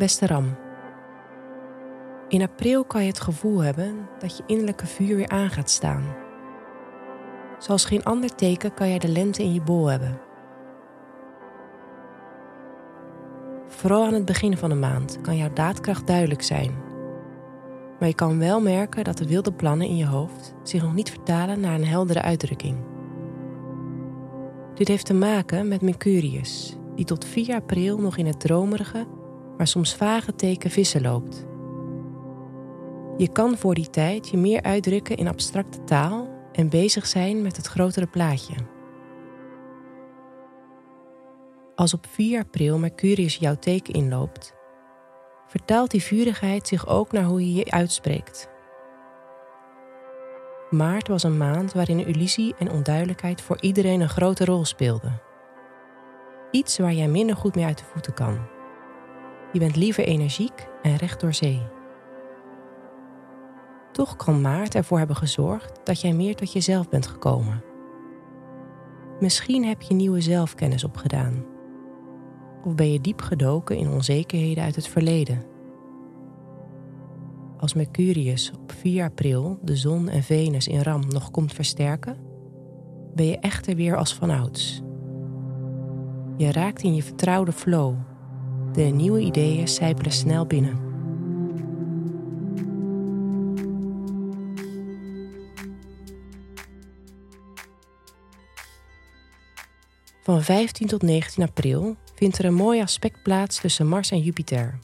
Beste Ram. In april kan je het gevoel hebben dat je innerlijke vuur weer aan gaat staan. Zoals geen ander teken kan jij de lente in je bol hebben. Vooral aan het begin van de maand kan jouw daadkracht duidelijk zijn. Maar je kan wel merken dat de wilde plannen in je hoofd zich nog niet vertalen naar een heldere uitdrukking. Dit heeft te maken met Mercurius, die tot 4 april nog in het dromerige, maar soms vage teken vissen loopt. Je kan voor die tijd je meer uitdrukken in abstracte taal en bezig zijn met het grotere plaatje. Als op 4 april Mercurius jouw teken inloopt, vertaalt die vurigheid zich ook naar hoe je je uitspreekt. Maart was een maand waarin illusie en onduidelijkheid voor iedereen een grote rol speelden. Iets waar jij minder goed mee uit de voeten kan. Je bent liever energiek en recht door zee. Toch kan maart ervoor hebben gezorgd dat jij meer tot jezelf bent gekomen. Misschien heb je nieuwe zelfkennis opgedaan. Of ben je diep gedoken in onzekerheden uit het verleden. Als Mercurius op 4 april de zon en Venus in Ram nog komt versterken, ben je echter weer als vanouds. Je raakt in je vertrouwde flow. De nieuwe ideeën sijpelen snel binnen. Van 15 tot 19 april vindt er een mooi aspect plaats tussen Mars en Jupiter,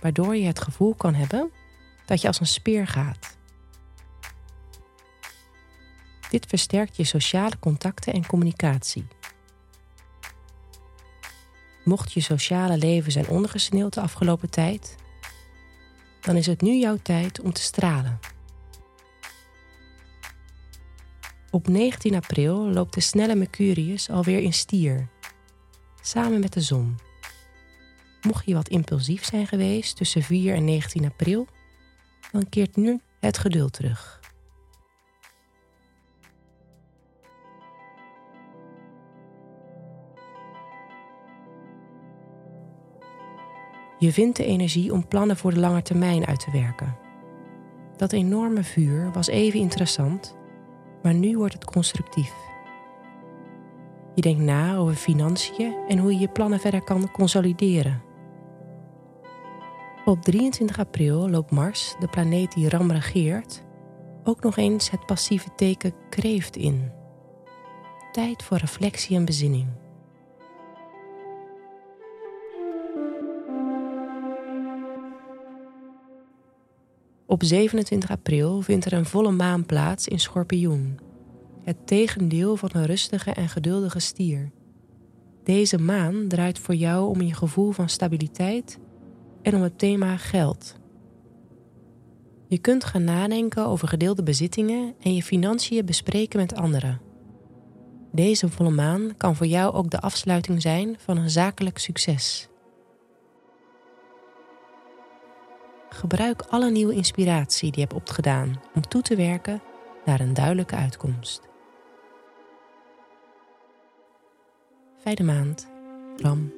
waardoor je het gevoel kan hebben dat je als een speer gaat. Dit versterkt je sociale contacten en communicatie. Mocht je sociale leven zijn ondergesneeuwd de afgelopen tijd, dan is het nu jouw tijd om te stralen. Op 19 april loopt de snelle Mercurius alweer in stier, samen met de zon. Mocht je wat impulsief zijn geweest tussen 4 en 19 april, dan keert nu het geduld terug. Je vindt de energie om plannen voor de lange termijn uit te werken. Dat enorme vuur was even interessant, maar nu wordt het constructief. Je denkt na over financiën en hoe je je plannen verder kan consolideren. Op 23 april loopt Mars, de planeet die Ram regeert, ook nog eens het passieve teken kreeft in. Tijd voor reflectie en bezinning. Op 27 april vindt er een volle maan plaats in Schorpioen, het tegendeel van een rustige en geduldige stier. Deze maan draait voor jou om je gevoel van stabiliteit en om het thema geld. Je kunt gaan nadenken over gedeelde bezittingen en je financiën bespreken met anderen. Deze volle maan kan voor jou ook de afsluiting zijn van een zakelijk succes. Gebruik alle nieuwe inspiratie die je hebt opgedaan om toe te werken naar een duidelijke uitkomst. Fijne maand, Ram.